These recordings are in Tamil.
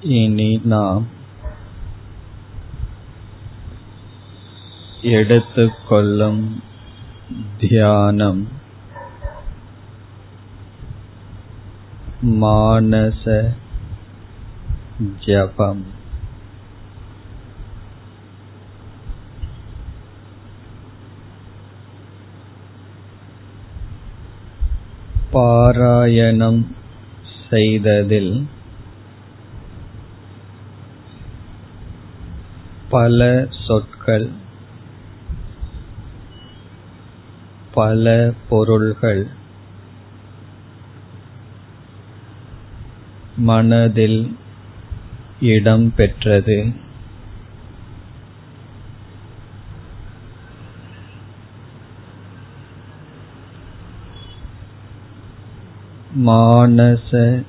இனி நாம் எடுத்துக்கொள்ளும் தியானம் மானச ஜபம். பாராயணம் செய்ததில் பல சொற்கள் பல பொருள்கள். மனதில் இடம் பெற்றது. மானச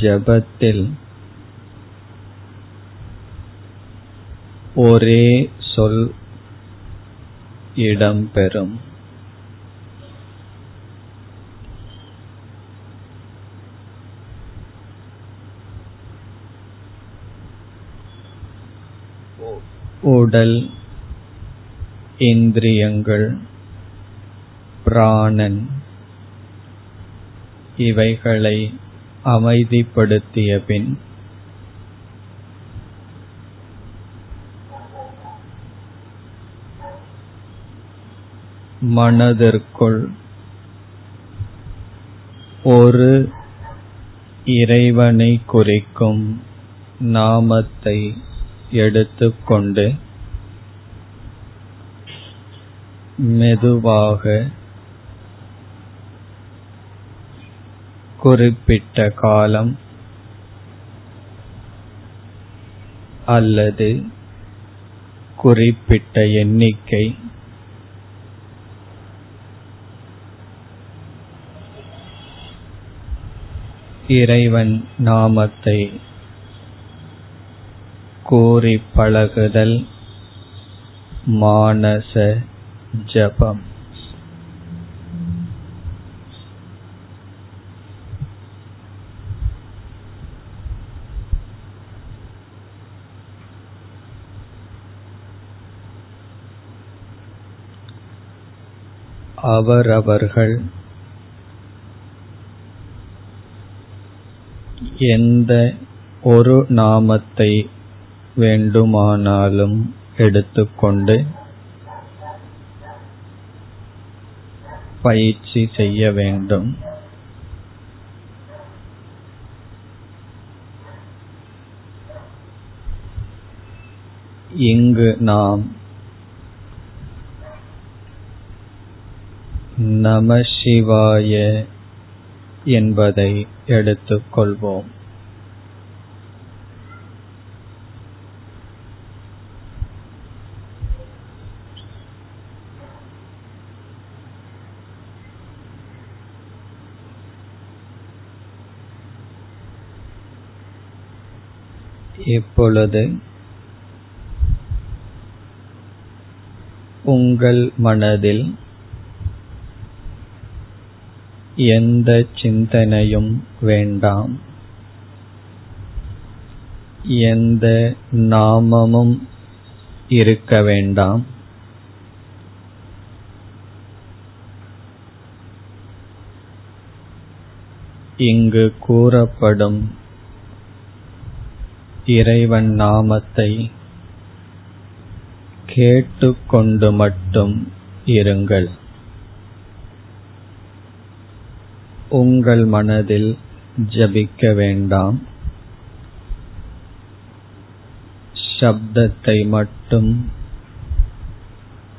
ஜபத்தில் ஒரே சொல் இடம்பெறும் உடல் இந்திரியங்கள் பிராணன் இவைகளை அமைதிப்படுத்திய பின் மனதிற்குள் ஒரு இறைவனை குறிக்கும் நாமத்தை எடுத்துக்கொண்டு மெதுவாக குறிப்பிட்ட காலம் அல்லது குறிப்பிட்ட எண்ணிக்கை இறைவன் நாமத்தை கூறி பழகுதல் மானச ஜபம். அவரவர்கள் எந்த ஒரு நாமத்தை வேண்டுமானாலும் எடுத்துக்கொண்டு பயிற்சி செய்ய வேண்டும். இங்கு நாம் நம சிவாய என்பதை எடுத்துக்கொள்வோம். இப்பொழுது உங்கள் மனதில் எந்த சிந்தனையும் வேண்டாம். எந்த நாமமும் இருக்க வேண்டாம். இங்கு கூறப்படும் இறைவன் நாமத்தை கேட்டுக்கொண்டு மட்டும் இருங்கள். உங்கள் மனதில் ஜபிக்க வேண்டாம். சப்தத்தை மட்டும்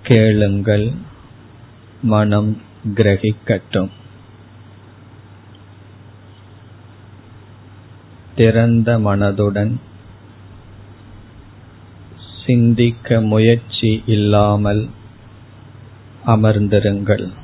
கேளுங்கள். மனம் கிரகிக்கட்டும். திறந்த மனதுடன் சிந்திக்க முயற்சி இல்லாமல் அமர்ந்திருங்கள்.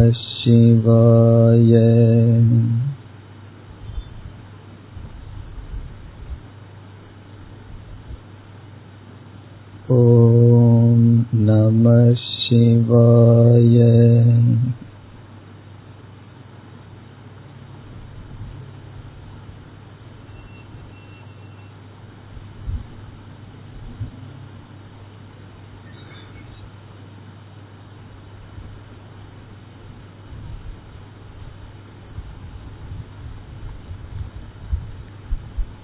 शिवाय ॐ नमः शिवाय